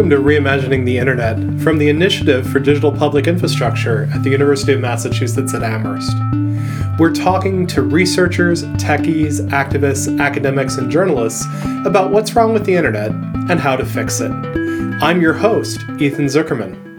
welcome to Reimagining the Internet from the Initiative for Digital Public Infrastructure at the University of Massachusetts at Amherst. We're talking to researchers, techies, activists, academics, and journalists about what's wrong with the Internet and how to fix it. I'm your host, Ethan Zuckerman.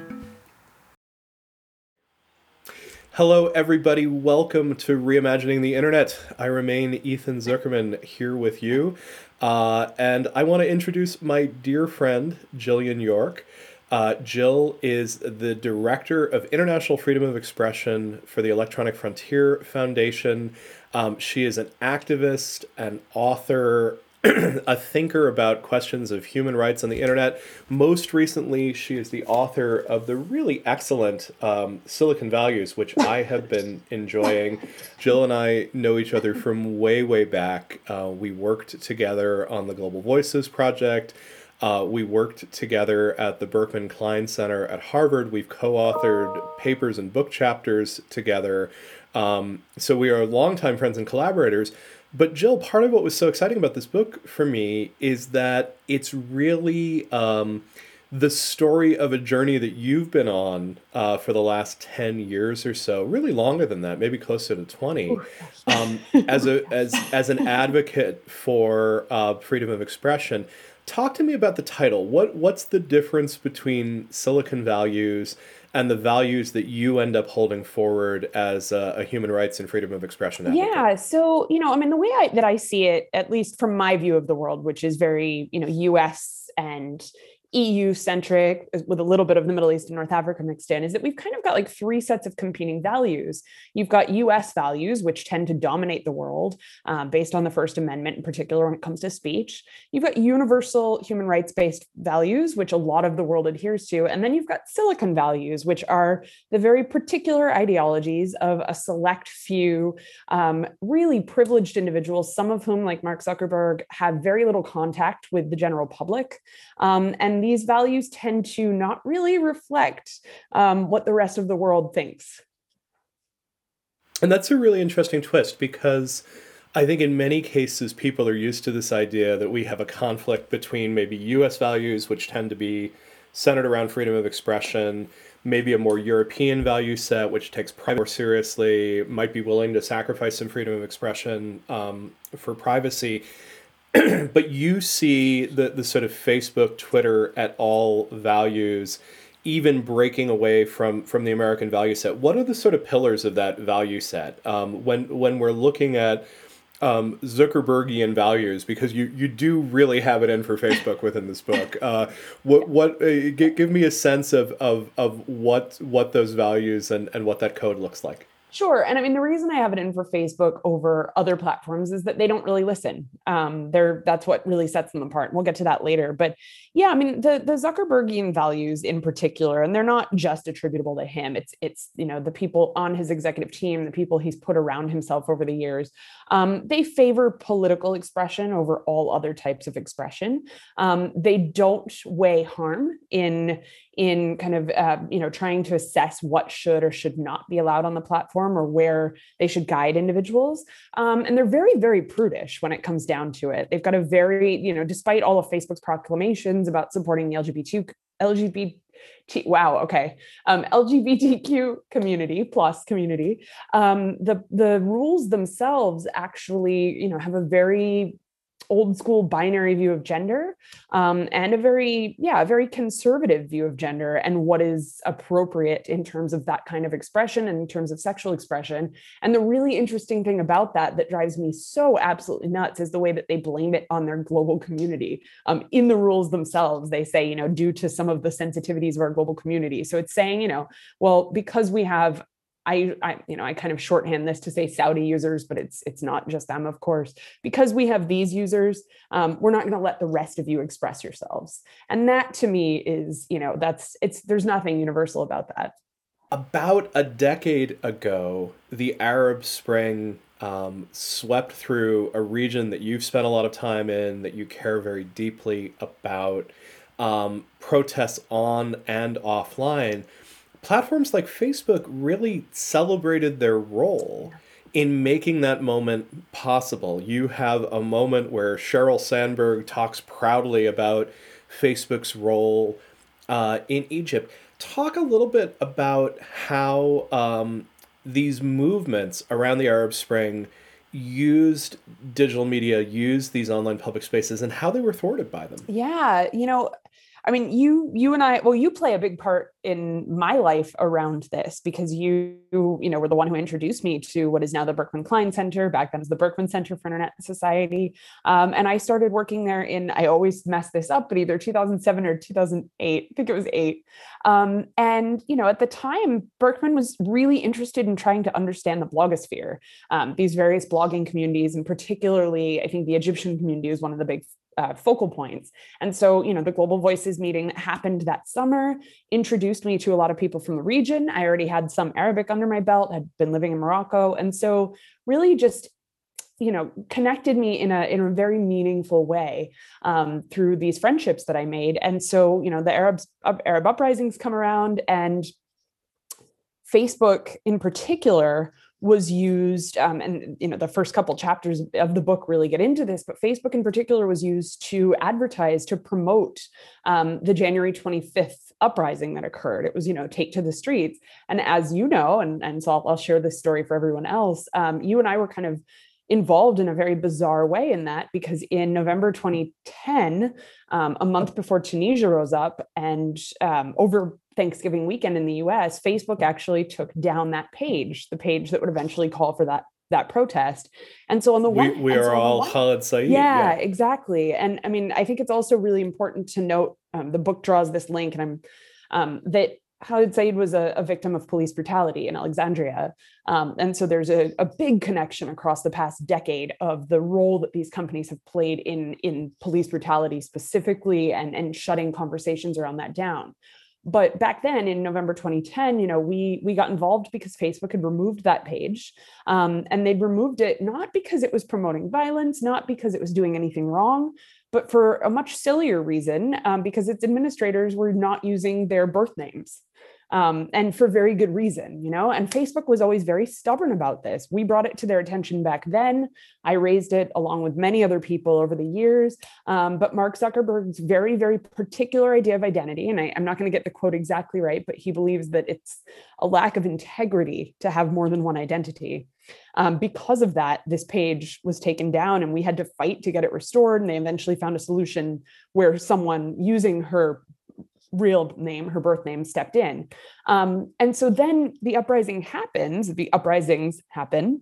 Hello, everybody. Welcome to Reimagining the Internet. I remain Ethan Zuckerman here with you. Uh, and I want to introduce my dear friend, Jillian York. Uh, Jill is the Director of International Freedom of Expression for the Electronic Frontier Foundation. Um, she is an activist, an author, a thinker about questions of human rights on the internet. Most recently, she is the author of the really excellent um, Silicon Values, which I have been enjoying. Jill and I know each other from way, way back. Uh, we worked together on the Global Voices Project. Uh, we worked together at the Berkman Klein Center at Harvard. We've co authored papers and book chapters together. Um, so we are longtime friends and collaborators. But Jill, part of what was so exciting about this book for me is that it's really um, the story of a journey that you've been on uh, for the last 10 years or so, really longer than that, maybe closer to 20, um, as, a, as, as an advocate for uh, freedom of expression. Talk to me about the title. What, what's the difference between Silicon Values and the values that you end up holding forward as a, a human rights and freedom of expression advocate. Yeah. So, you know, I mean, the way I, that I see it, at least from my view of the world, which is very, you know, US and EU centric with a little bit of the Middle East and North Africa mixed in is that we've kind of got like three sets of competing values. You've got US values, which tend to dominate the world um, based on the First Amendment, in particular when it comes to speech. You've got universal human rights based values, which a lot of the world adheres to. And then you've got Silicon values, which are the very particular ideologies of a select few um, really privileged individuals, some of whom, like Mark Zuckerberg, have very little contact with the general public. Um, and these values tend to not really reflect um, what the rest of the world thinks. And that's a really interesting twist because I think in many cases people are used to this idea that we have a conflict between maybe US values, which tend to be centered around freedom of expression, maybe a more European value set, which takes privacy more seriously, might be willing to sacrifice some freedom of expression um, for privacy. but you see the, the sort of Facebook, Twitter at all values even breaking away from from the American value set. What are the sort of pillars of that value set? Um, when when we're looking at um, Zuckerbergian values, because you you do really have it in for Facebook within this book. Uh, what what uh, give, give me a sense of, of of what what those values and and what that code looks like. Sure. And I mean, the reason I have it in for Facebook over other platforms is that they don't really listen. Um, they're that's what really sets them apart. We'll get to that later. But yeah, I mean, the the Zuckerbergian values in particular, and they're not just attributable to him. It's it's you know the people on his executive team, the people he's put around himself over the years. Um, they favor political expression over all other types of expression. Um, they don't weigh harm in in kind of uh, you know trying to assess what should or should not be allowed on the platform or where they should guide individuals. Um, and they're very very prudish when it comes down to it. They've got a very you know despite all of facebook's proclamations about supporting the lgbt lgbt wow okay. Um, lgbtq community plus community um, the the rules themselves actually you know have a very old school binary view of gender um, and a very yeah a very conservative view of gender and what is appropriate in terms of that kind of expression and in terms of sexual expression. And the really interesting thing about that that drives me so absolutely nuts is the way that they blame it on their global community um, in the rules themselves they say you know due to some of the sensitivities of our global community. So it's saying you know well because we have I, I, you know, I kind of shorthand this to say Saudi users, but it's it's not just them, of course. Because we have these users, um, we're not going to let the rest of you express yourselves, and that to me is, you know, that's it's there's nothing universal about that. About a decade ago, the Arab Spring um, swept through a region that you've spent a lot of time in, that you care very deeply about. Um, protests on and offline platforms like Facebook really celebrated their role in making that moment possible. You have a moment where Sheryl Sandberg talks proudly about Facebook's role uh, in Egypt. Talk a little bit about how um, these movements around the Arab Spring used digital media, used these online public spaces, and how they were thwarted by them. Yeah, you know, I mean, you you and I, well, you play a big part in my life around this because you you know were the one who introduced me to what is now the Berkman Klein Center. Back then, it was the Berkman Center for Internet Society, um, and I started working there in I always mess this up, but either 2007 or 2008. I think it was eight. Um, and you know, at the time, Berkman was really interested in trying to understand the blogosphere, um, these various blogging communities, and particularly, I think the Egyptian community is one of the big uh, focal points. And so, you know, the Global Voices meeting that happened that summer introduced me to a lot of people from the region. I already had some Arabic under my belt, had been living in Morocco. And so, really just you know connected me in a in a very meaningful way um, through these friendships that I made and so you know the Arabs Arab uprisings come around and Facebook in particular was used um, and you know the first couple chapters of the book really get into this but facebook in particular was used to advertise to promote um, the january 25th uprising that occurred. It was you know take to the streets. And as you know and, and so I'll, I'll share this story for everyone else um, you and i were kind of involved in a very bizarre way in that because in November 2010, um, a month before Tunisia rose up, and um, over Thanksgiving weekend in the US, Facebook actually took down that page, the page that would eventually call for that that protest. And so on the one we, we are so all Khaled Said. Yeah, yeah, exactly. And I mean, I think it's also really important to note um, the book draws this link, and I'm um, that Khaled Said was a, a, victim of police brutality in Alexandria. Um, and so there's a, a, big connection across the past decade of the role that these companies have played in, in police brutality specifically and, and shutting conversations around that down. But back then in November 2010, you know, we we got involved because Facebook had removed that page. Um, and they'd removed it not because it was promoting violence, not because it was doing anything wrong, but for a much sillier reason, um, because its administrators were not using their birth names um, and for very good reason, you know. And Facebook was always very stubborn about this. We brought it to their attention back then. I raised it along with many other people over the years. Um, but Mark Zuckerberg's very, very particular idea of identity, and I, I'm not going to get the quote exactly right, but he believes that it's a lack of integrity to have more than one identity. Um, because of that, this page was taken down and we had to fight to get it restored. And they eventually found a solution where someone using her real name, her birth name, stepped in. Um, and so then the uprising happens, the uprisings happen,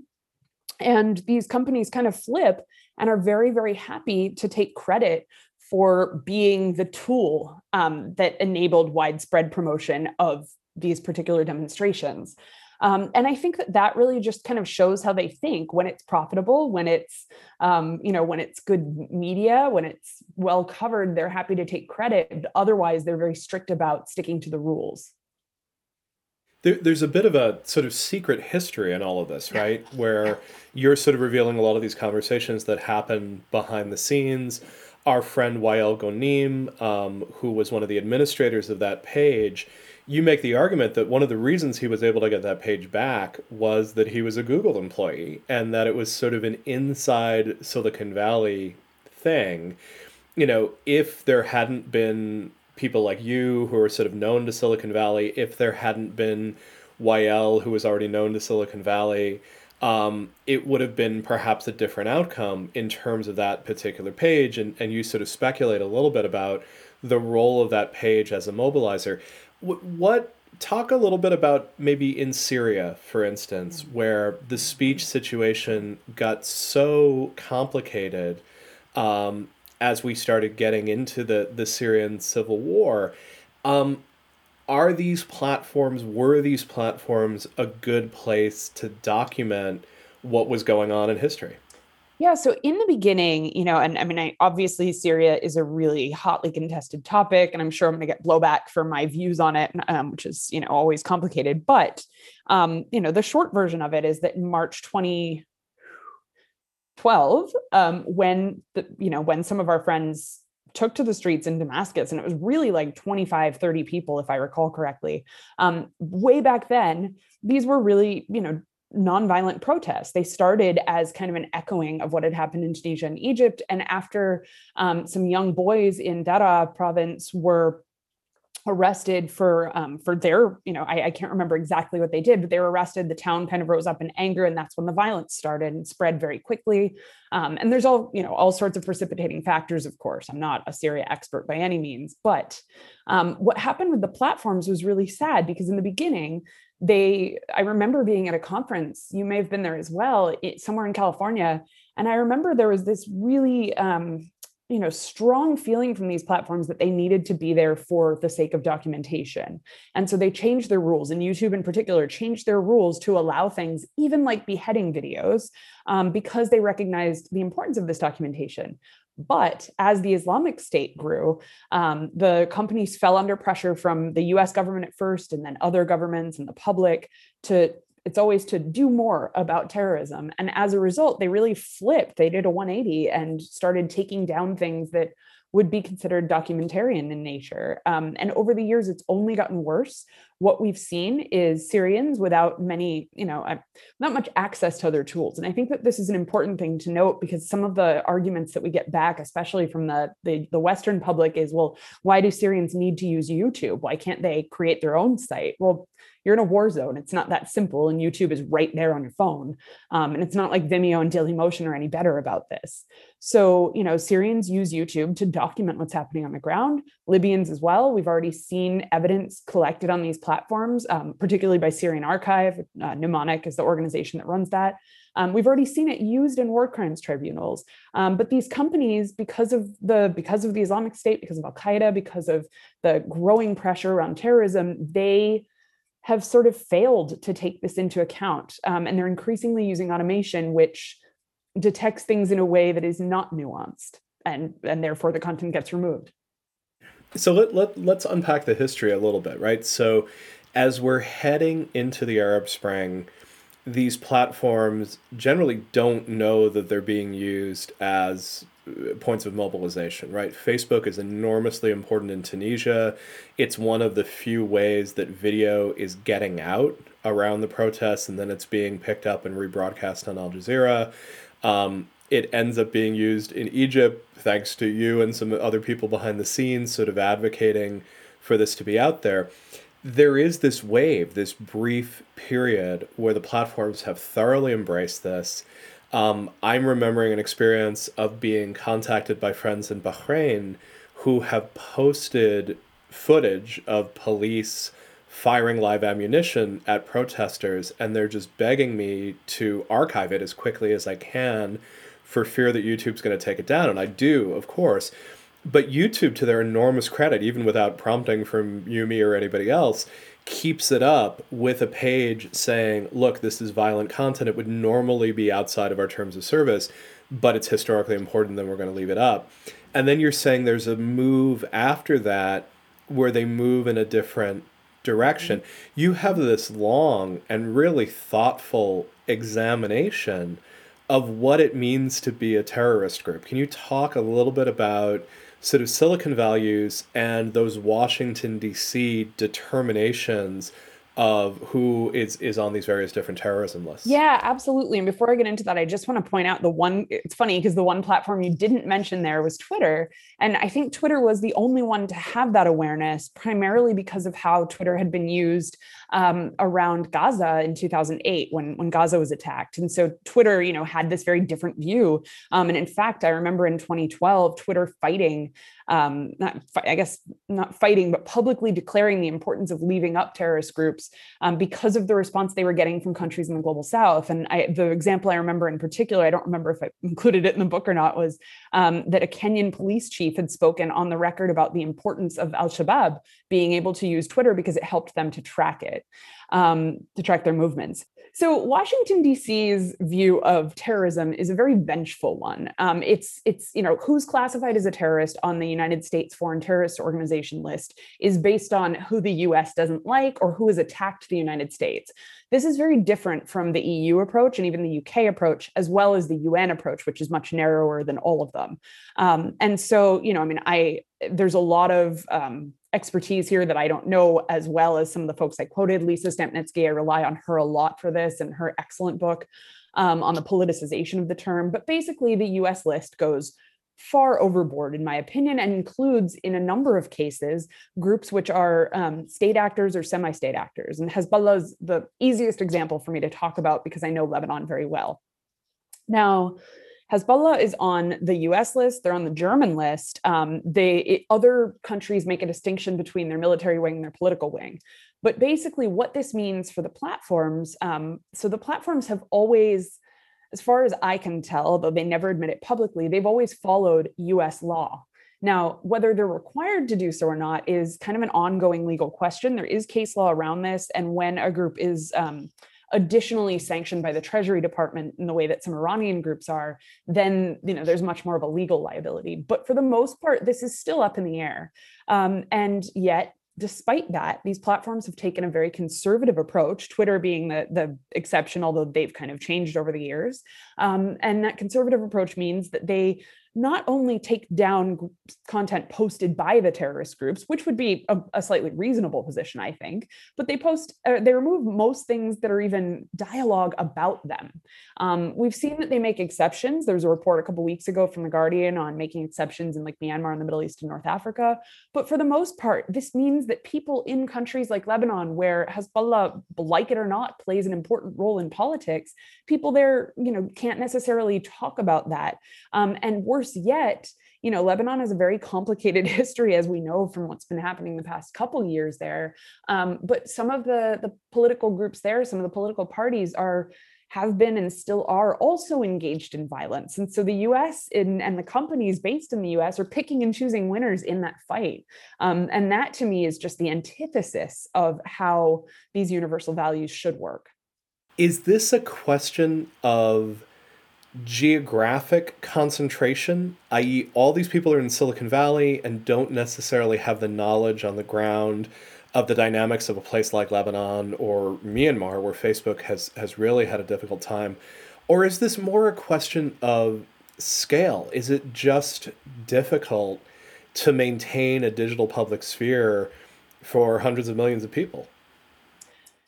and these companies kind of flip and are very, very happy to take credit for being the tool um, that enabled widespread promotion of these particular demonstrations. Um, and I think that that really just kind of shows how they think when it's profitable, when it's, um, you know, when it's good media, when it's well covered, they're happy to take credit. Otherwise, they're very strict about sticking to the rules. There, there's a bit of a sort of secret history in all of this, right? Where you're sort of revealing a lot of these conversations that happen behind the scenes. Our friend Wael Ghonim, um, who was one of the administrators of that page, you make the argument that one of the reasons he was able to get that page back was that he was a Google employee and that it was sort of an inside Silicon Valley thing. You know, if there hadn't been people like you who are sort of known to Silicon Valley, if there hadn't been Wael who was already known to Silicon Valley, um, it would have been perhaps a different outcome in terms of that particular page. And, and you sort of speculate a little bit about the role of that page as a mobilizer. What what talk a little bit about maybe in Syria, for instance, where the speech situation got so complicated um, as we started getting into the, the Syrian civil war. Um, are these platforms, were these platforms a good place to document what was going on in history? Yeah. So in the beginning, you know, and I mean, I obviously Syria is a really hotly contested topic, and I'm sure I'm going to get blowback for my views on it, um, which is, you know, always complicated. But, um, you know, the short version of it is that in March 2012, um, when the, you know, when some of our friends took to the streets in Damascus, and it was really like 25, 30 people, if I recall correctly. Um, way back then, these were really, you know, nonviolent protests. They started as kind of an echoing of what had happened in Tunisia and Egypt. And after um, some young boys in Daraa province were arrested for um, for their you know I, I, can't remember exactly what they did but they were arrested the town kind of rose up in anger and that's when the violence started and spread very quickly um, and there's all you know all sorts of precipitating factors of course i'm not a syria expert by any means but um, what happened with the platforms was really sad because in the beginning they i remember being at a conference you may have been there as well it, somewhere in california and i remember there was this really um, you know strong feeling from these platforms that they needed to be there for the sake of documentation. And so they changed their rules and youtube in particular changed their rules to allow things even like beheading videos um, because they recognized the importance of this documentation but as the Islamic State grew, um, the companies fell under pressure from the US government at first, and then other governments and the public to it's always to do more about terrorism. And as a result, they really flipped. They did a 180 and started taking down things that would be considered documentarian in nature. Um, and over the years, it's only gotten worse. What we've seen is Syrians without many, you know, uh, not much access to other tools. And I think that this is an important thing to note because some of the arguments that we get back, especially from the, the, the Western public, is well, why do Syrians need to use YouTube? Why can't they create their own site? Well, you're in a war zone. It's not that simple. And YouTube is right there on your phone. Um, and it's not like Vimeo and Dailymotion are any better about this. So, you know, Syrians use YouTube to document what's happening on the ground, Libyans as well. We've already seen evidence collected on these platforms, um, particularly by Syrian Archive. Uh, Mnemonic is the organization that runs that. Um, we've already seen it used in war crimes tribunals. Um, but these companies, because of the because of the Islamic State, because of Al Qaeda, because of the growing pressure around terrorism, they have sort of failed to take this into account. Um, and they're increasingly using automation, which detects things in a way that is not nuanced, and, and therefore the content gets removed. So let, let, let's unpack the history a little bit, right? So as we're heading into the Arab Spring, these platforms generally don't know that they're being used as points of mobilization, right? Facebook is enormously important in Tunisia. It's one of the few ways that video is getting out around the protests and then it's being picked up and rebroadcast on Al Jazeera. Um, it ends up being used in Egypt thanks to you and some other people behind the scenes sort of advocating for this to be out there. There is this wave, this brief period where the platforms have thoroughly embraced this um, I'm remembering an experience of being contacted by friends in Bahrain who have posted footage of police firing live ammunition at protesters, and they're just begging me to archive it as quickly as I can for fear that YouTube's going to take it down. And I do, of course. But YouTube, to their enormous credit, even without prompting from you, me, or anybody else, keeps it up with a page saying, look, this is violent content. It would normally be outside of our terms of service, but it's historically important, then we're going to leave it up. And then you're saying there's a move after that where they move in a different direction. Mm-hmm. You have this long and really thoughtful examination of what it means to be a terrorist group. Can you talk a little bit about sort of Silicon values and those Washington D.C. determinations of who is is on these various different terrorism lists. Yeah, absolutely. And before I get into that, I just want to point out the one it's funny because the one platform you didn't mention there was Twitter. And I think Twitter was the only one to have that awareness, primarily because of how Twitter had been used um, around Gaza in 2008 when, when Gaza was attacked. And so Twitter, you know, had this very different view. Um, and in fact, I remember in 2012, Twitter fighting um, not I guess not fighting, but publicly declaring the importance of leaving up terrorist groups um, because of the response they were getting from countries in the global south. And I, the example I remember in particular, I don't remember if I included it in the book or not, was um, that a Kenyan police chief had spoken on the record about the importance of Al Shabaab being able to use Twitter because it helped them to track it, um, to track their movements. So Washington D.C.'s view of terrorism is a very vengeful one. Um, it's it's you know who's classified as a terrorist on the United States Foreign Terrorist Organization list is based on who the U.S. doesn't like or who has attacked the United States. This is very different from the EU approach and even the UK approach, as well as the UN approach, which is much narrower than all of them. Um, and so you know, I mean, I there's a lot of um, expertise here that I don't know as well as some of the folks I quoted. Lisa Stampnitzky, I rely on her a lot for this and her excellent book um, on the politicization of the term. But basically, the US list goes far overboard, in my opinion, and includes, in a number of cases, groups which are um, state actors or semi state actors. And Hezbollah is the easiest example for me to talk about because I know Lebanon very well. Now, Hezbollah is on the US list, they're on the German list. Um, they it, other countries make a distinction between their military wing and their political wing. But basically, what this means for the platforms um, so the platforms have always, as far as I can tell, though they never admit it publicly, they've always followed US law. Now, whether they're required to do so or not is kind of an ongoing legal question. There is case law around this. And when a group is um, additionally sanctioned by the Treasury Department in the way that some Iranian groups are, then you know there's much more of a legal liability. But for the most part, this is still up in the air. Um, and yet, despite that, these platforms have taken a very conservative approach, Twitter being the, the exception, although they've kind of changed over the years. Um, and that conservative approach means that they not only take down content posted by the terrorist groups, which would be a, a slightly reasonable position, I think, but they post, uh, they remove most things that are even dialogue about them. Um, we've seen that they make exceptions. There was a report a couple weeks ago from The Guardian on making exceptions in like Myanmar and the Middle East and North Africa. But for the most part, this means that people in countries like Lebanon, where Hezbollah, like it or not, plays an important role in politics, people there, you know, can't necessarily talk about that. Um, and we're worse yet, you know, Lebanon has a very complicated history, as we know from what's been happening the past couple years there. Um, but some of the the political groups there, some of the political parties are have been and still are also engaged in violence. And so the US in, and the companies based in the US are picking and choosing winners in that fight. Um, and that to me is just the antithesis of how these universal values should work. Is this a question of geographic concentration, i.e., all these people are in Silicon Valley and don't necessarily have the knowledge on the ground of the dynamics of a place like Lebanon or Myanmar, where Facebook has, has really had a difficult time? Or is this more a question of scale? Is it just difficult to maintain a digital public sphere for hundreds of millions of people?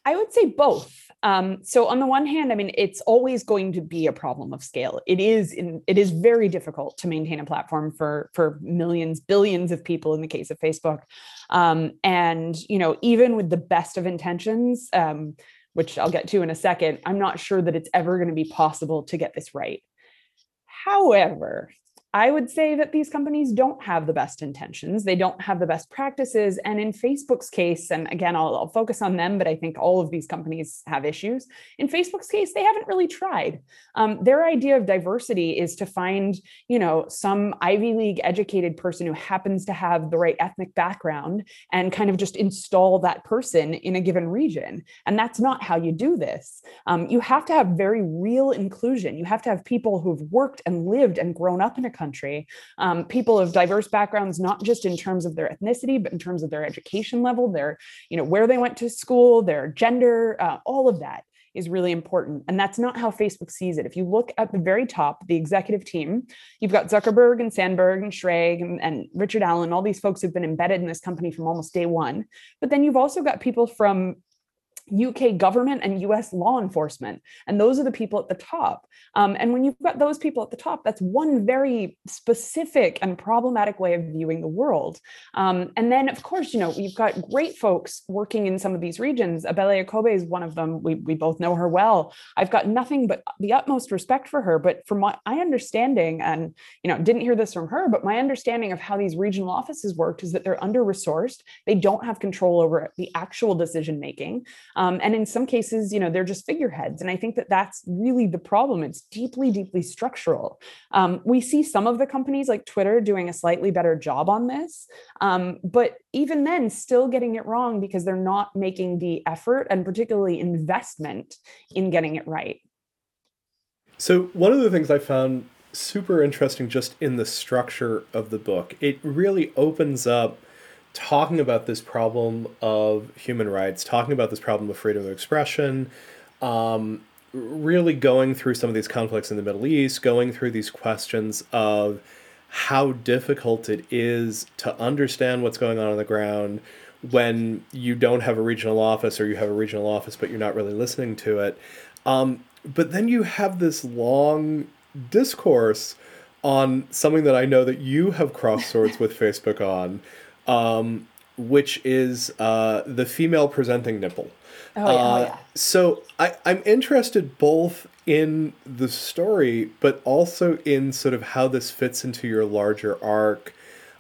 I would say both. Um, so on the one hand, I mean, it's always going to be a problem of scale. It is in, it is very difficult to maintain a platform for for millions, billions of people in the case of Facebook. Um, and you know, even with the best of intentions, um, which I'll get to in a second, I'm not sure that it's ever going to be possible to get this right. However, I would say that these companies don't have the best intentions. They don't have the best practices. And in Facebook's case, and again, I'll, I'll, focus on them, but I think all of these companies have issues. In Facebook's case, they haven't really tried. Um, their idea of diversity is to find, you know, some Ivy League educated person who happens to have the right ethnic background and kind of just install that person in a given region. And that's not how you do this. Um, you have to have very real inclusion. You have to have people who've worked and lived and grown up in a country, um, people of diverse backgrounds, not just in terms of their ethnicity, but in terms of their education level, their, you know, where they went to school, their gender, uh, all of that is really important. And that's not how Facebook sees it. If you look at the very top, the executive team, you've got Zuckerberg and Sandberg and Schrage and, and, Richard Allan, all these folks who've been embedded in this company from almost day one. But then you've also got people from UK government and US law enforcement. And those are the people at the top. Um, and when you've got those people at the top, that's one very specific and problematic way of viewing the world. Um, and then, of course, you know, you've got great folks working in some of these regions. Ebele Okobi is one of them. We, we both know her well. I've got nothing but the utmost respect for her. But from my, my understanding, and, you know, didn't hear this from her, but my understanding of how these regional offices worked is that they're under resourced. They don't have control over the actual decision making. And in some cases, you know, they're just figureheads. And I think that that's really the problem. It's deeply, deeply structural. Um, we see some of the companies like Twitter doing a slightly better job on this. Um, but even then, still getting it wrong because they're not making the effort and particularly investment in getting it right. So, one of the things I found super interesting just in the structure of the book, it really opens up talking about this problem of human rights, talking about this problem of freedom of expression, um, really going through some of these conflicts in the Middle East, going through these questions of how difficult it is to understand what's going on on the ground when you don't have a regional office or you have a regional office but you're not really listening to it. Um, but then you have this long discourse on something that I know that you have crossed swords with Facebook on, um, which is uh, the female presenting nipple. Oh, yeah. Uh, oh, yeah. So I, I'm interested both in the story, but also in sort of how this fits into your larger arc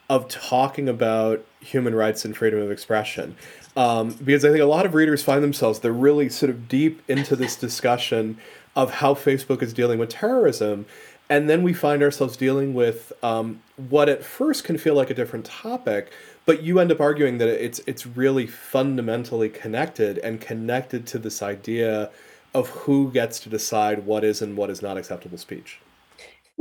of talking about human rights and freedom of expression. Um, because I think a lot of readers find themselves, they're really sort of deep into this discussion of how Facebook is dealing with terrorism. And then we find ourselves dealing with um, what at first can feel like a different topic, but you end up arguing that it's it's really fundamentally connected and connected to this idea of who gets to decide what is and what is not acceptable speech.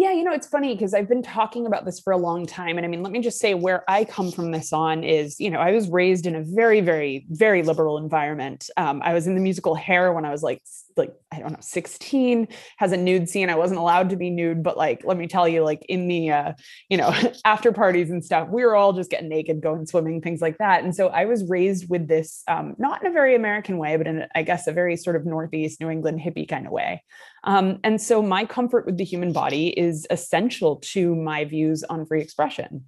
Yeah, you know, it's funny because I've been talking about this for a long time. And I mean, let me just say where I come from this on is, you know, I was raised in a very, very, very liberal environment. Um, I was in the musical Hair when I was like, like, I don't know, 16, has a nude scene. I wasn't allowed to be nude, but like, let me tell you, like in the, uh, you know, after parties and stuff, we were all just getting naked, going swimming, things like that. And so I was raised with this, um, not in a very American way, but in, I guess, a very sort of Northeast New England hippie kind of way. Um, and so my comfort with the human body is essential to my views on free expression.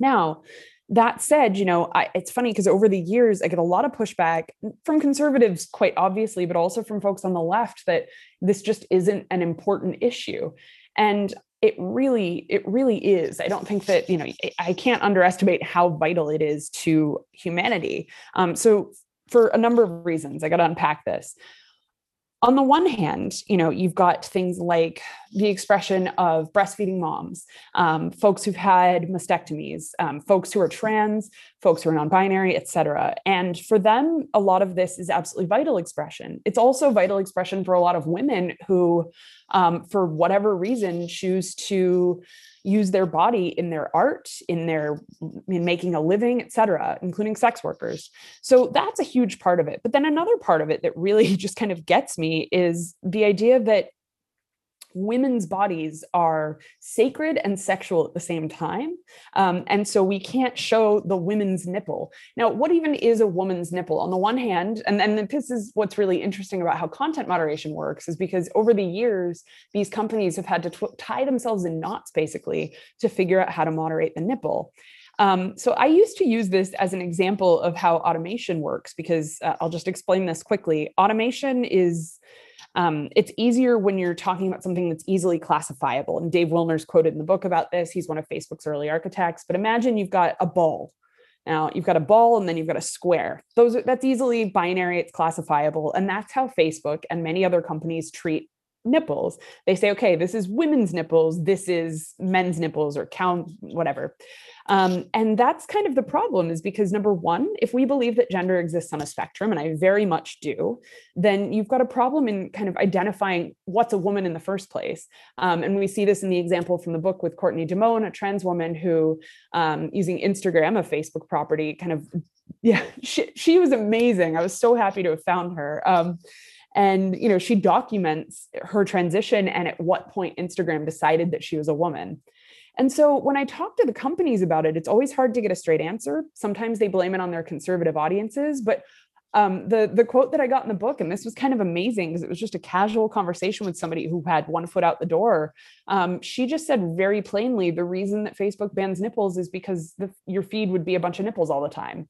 Now, that said, you know, I, it's funny because over the years, I get a lot of pushback from conservatives, quite obviously, but also from folks on the left that this just isn't an important issue. And it really, it really is. I don't think that, you know, I can't underestimate how vital it is to humanity. Um, so, for a number of reasons, I got to unpack this on the one hand, you know, you've got things like the expression of breastfeeding moms, um, folks who've had mastectomies, um, folks who are trans, folks who are non-binary, et cetera. And for them, a lot of this is absolutely vital expression. It's also vital expression for a lot of women who, um, for whatever reason, choose to use their body in their art in their in making a living etc including sex workers so that's a huge part of it but then another part of it that really just kind of gets me is the idea that women's bodies are sacred and sexual at the same time. Um, and so we can't show the women's nipple. Now, what even is a woman's nipple? On the one hand, and then this is what's really interesting about how content moderation works, is because over the years, these companies have had to tw- tie themselves in knots basically to figure out how to moderate the nipple. Um, so I used to use this as an example of how automation works because uh, I'll just explain this quickly. Automation is um, it's easier when you're talking about something that's easily classifiable. And Dave Willner's quoted in the book about this. He's one of Facebook's early architects. But imagine you've got a ball. Now you've got a ball and then you've got a square. Those that's easily binary. It's classifiable, and that's how Facebook and many other companies treat nipples. They say, okay, this is women's nipples, this is men's nipples, or count whatever. Um, and that's kind of the problem is because number one, if we believe that gender exists on a spectrum, and I very much do, then you've got a problem in kind of identifying what's a woman in the first place. Um, and we see this in the example from the book with Courtney Demone, a trans woman who, um, using Instagram, a Facebook property, kind of, yeah, she, she was amazing. I was so happy to have found her um, and you know she documents her transition and at what point instagram decided that she was a woman and so when I talk to the companies about it, it's always hard to get a straight answer. Sometimes they blame it on their conservative audiences, but um, the the quote that I got in the book, and this was kind of amazing because it was just a casual conversation with somebody who had one foot out the door. Um, she just said very plainly, the reason that Facebook bans nipples is because the, your feed would be a bunch of nipples all the time.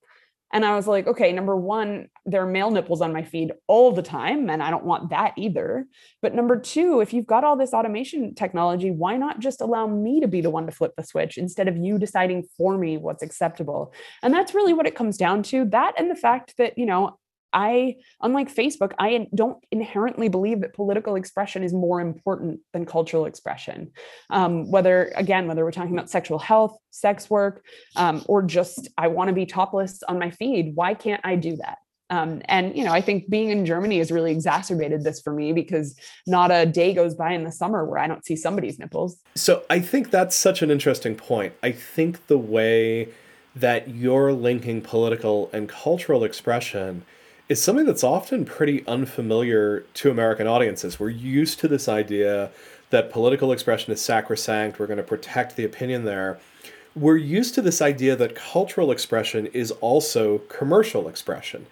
And I was like, okay, number one, there are male nipples on my feed all the time, and I don't want that either. But number two, if you've got all this automation technology, why not just allow me to be the one to flip the switch instead of you deciding for me what's acceptable? And that's really what it comes down to. That and the fact that, you know, I, unlike Facebook, I don't inherently believe that political expression is more important than cultural expression. Um, whether, again, whether we're talking about sexual health, sex work, um, or just I want to be topless on my feed, why can't I do that? Um, and you know, I think being in Germany has really exacerbated this for me because not a day goes by in the summer where I don't see somebody's nipples. So I think that's such an interesting point. I think the way that you're linking political and cultural expression is something that's often pretty unfamiliar to American audiences. We're used to this idea that political expression is sacrosanct, we're going to protect the opinion there. We're used to this idea that cultural expression is also commercial expression.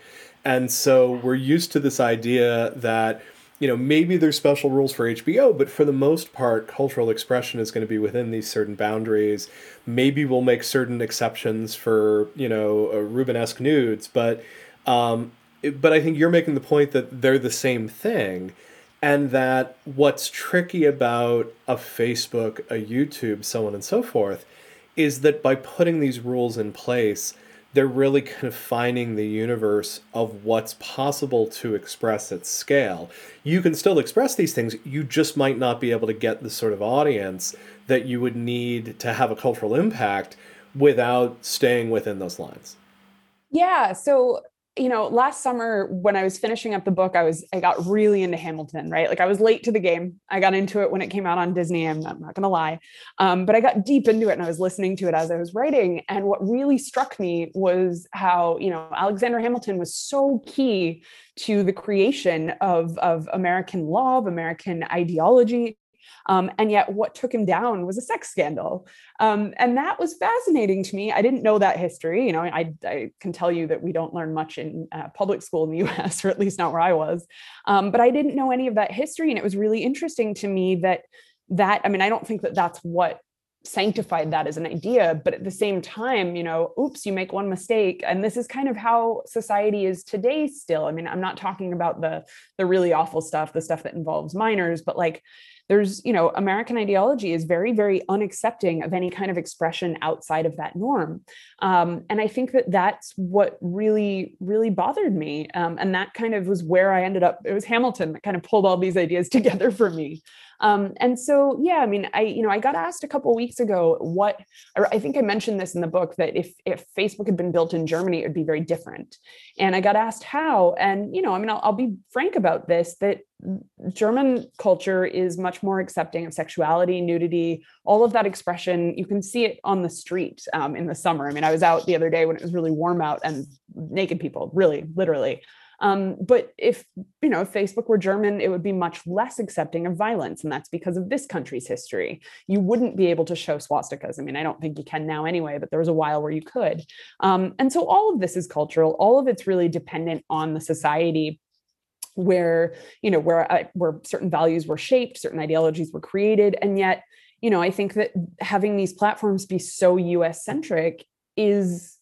And so we're used to this idea that you know, maybe there's special rules for HBO, but for the most part, cultural expression is going to be within these certain boundaries. Maybe we'll make certain exceptions for, you know, uh, Rubenesque nudes, but, um, but I think you're making the point that they're the same thing, and that what's tricky about a Facebook, a YouTube, so on and so forth, is that by putting these rules in place, they're really confining the universe of what's possible to express at scale. You can still express these things, you just might not be able to get the sort of audience that you would need to have a cultural impact without staying within those lines. Yeah. So you know, last summer when I was finishing up the book, I was I got really into Hamilton, right? Like I was late to the game. I got into it when it came out on Disney. I'm not, I'm not gonna lie, um, but I got deep into it and I was listening to it as I was writing. And what really struck me was how you know Alexander Hamilton was so key to the creation of of American law, of American ideology, um, and yet, what took him down was a sex scandal. Um, and that was fascinating to me. I didn't know that history. You know, I, I can tell you that we don't learn much in uh, public school in the US, or at least not where I was. Um, but I didn't know any of that history. And it was really interesting to me that that, I mean, I don't think that that's what sanctified that as an idea but at the same time you know oops you make one mistake. And this is kind of how society is today still. I mean i'm not talking about the the really awful stuff the stuff that involves minors but like there's you know american ideology is very very unaccepting of any kind of expression outside of that norm. Um, and i think that that's what really really bothered me. Um, and that kind of was where i ended up. It was hamilton that kind of pulled all these ideas together for me. Um, and so, yeah, I mean, I, you know, I got asked a couple weeks ago what, I think I mentioned this in the book that if, if Facebook had been built in Germany, it would be very different. And I got asked how, and, you know, I mean, I'll, I'll be frank about this, that German culture is much more accepting of sexuality, nudity, all of that expression. You can see it on the street um, in the summer. I mean, I was out the other day when it was really warm out and naked people, really, literally. Um, but if you know if Facebook were German, it would be much less accepting of violence, and that's because of this country's history. You wouldn't be able to show swastikas. I mean, I don't think you can now anyway, but there was a while where you could. Um, and so all of this is cultural. All of it's really dependent on the society where you know where uh, where certain values were shaped, certain ideologies were created, and yet you know I think that having these platforms be so U.S. centric is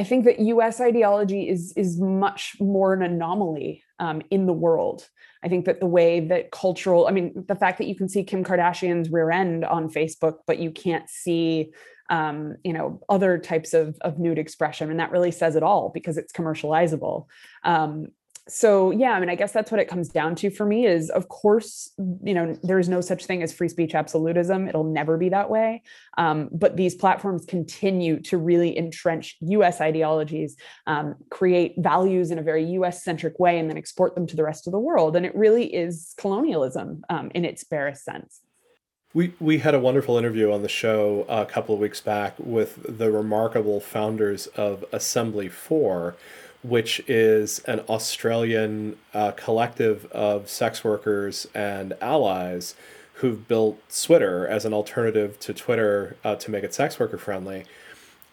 I think that US ideology is, is much more an anomaly um, in the world. I think that the way that cultural, I mean, the fact that you can see Kim Kardashian's rear end on Facebook, but you can't see, um, you know, other types of, of nude expression, and that really says it all because it's commercializable. Um, so yeah i mean i guess that's what it comes down to for me is of course you know there's no such thing as free speech absolutism. It'll never be that way. Um, but these platforms continue to really entrench us ideologies um, create values in a very us centric way and then export them to the rest of the world. And it really is colonialism um, in its barest sense. We, we had a wonderful interview on the show a couple of weeks back with the remarkable founders of Assembly 4, which is an Australian uh, collective of sex workers and allies who've built Switter as an alternative to Twitter uh, to make it sex worker friendly.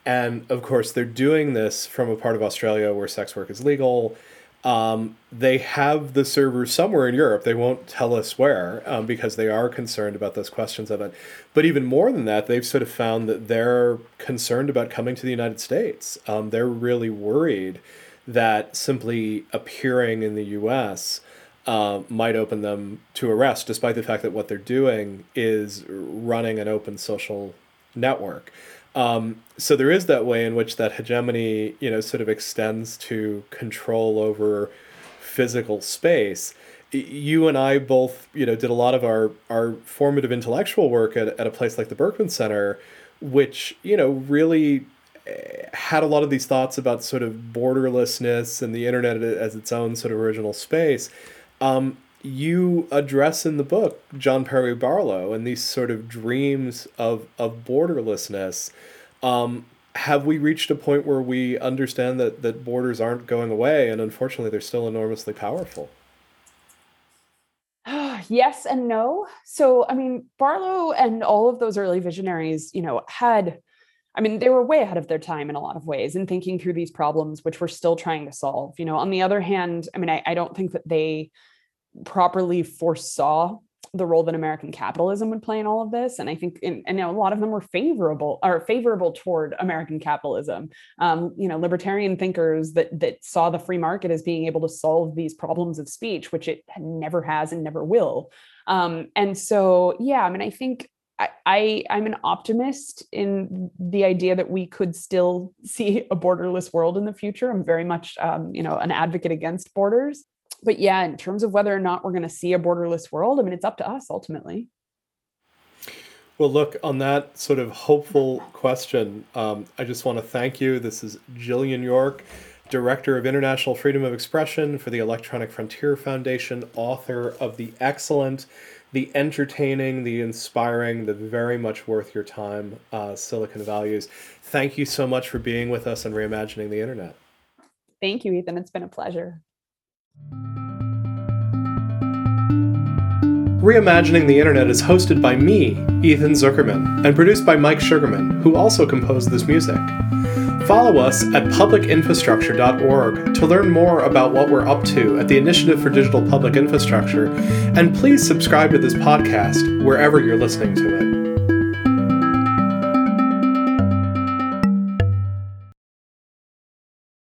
And of course, they're doing this from a part of Australia where sex work is legal. Um, they have the servers somewhere in Europe. They won't tell us where um, because they are concerned about those questions of it. But even more than that, they've sort of found that they're concerned about coming to the United States. Um, they're really worried that simply appearing in the US uh, might open them to arrest, despite the fact that what they're doing is running an open social network. Um, so there is that way in which that hegemony, you know, sort of extends to control over physical space. You and I both, you know, did a lot of our our formative intellectual work at, at a place like the Berkman Center, which you know really had a lot of these thoughts about sort of borderlessness and the internet as its own sort of original space. Um, you address in the book John Perry Barlow and these sort of dreams of of borderlessness. Um, have we reached a point where we understand that that borders aren't going away, and unfortunately, they're still enormously powerful? yes and no. So, I mean, Barlow and all of those early visionaries, you know, had I mean, they were way ahead of their time in a lot of ways in thinking through these problems, which we're still trying to solve. You know, on the other hand, I mean, I, I don't think that they properly foresaw the role that American capitalism would play in all of this. And I think, and, and a lot of them were favorable or favorable toward American capitalism. Um, you know, libertarian thinkers that that saw the free market as being able to solve these problems of speech, which it never has and never will. Um, and so, yeah, I mean, I think I, I'm an optimist in the idea that we could still see a borderless world in the future. I'm very much, um, you know, an advocate against borders but yeah, in terms of whether or not we're going to see a borderless world, I mean, it's up to us ultimately. Well, look, on that sort of hopeful question, um, I just want to thank you. This is Jillian York, Director of International Freedom of Expression for the Electronic Frontier Foundation, author of the excellent, the entertaining, the inspiring, the very much worth your time uh, Silicon Values. Thank you so much for being with us and reimagining the internet. Thank you, Ethan. It's been a pleasure. Reimagining the Internet is hosted by me, Ethan Zuckerman, and produced by Mike Sugarman, who also composed this music. Follow us at publicinfrastructure.org to learn more about what we're up to at the Initiative for Digital Public Infrastructure, and please subscribe to this podcast wherever you're listening to it.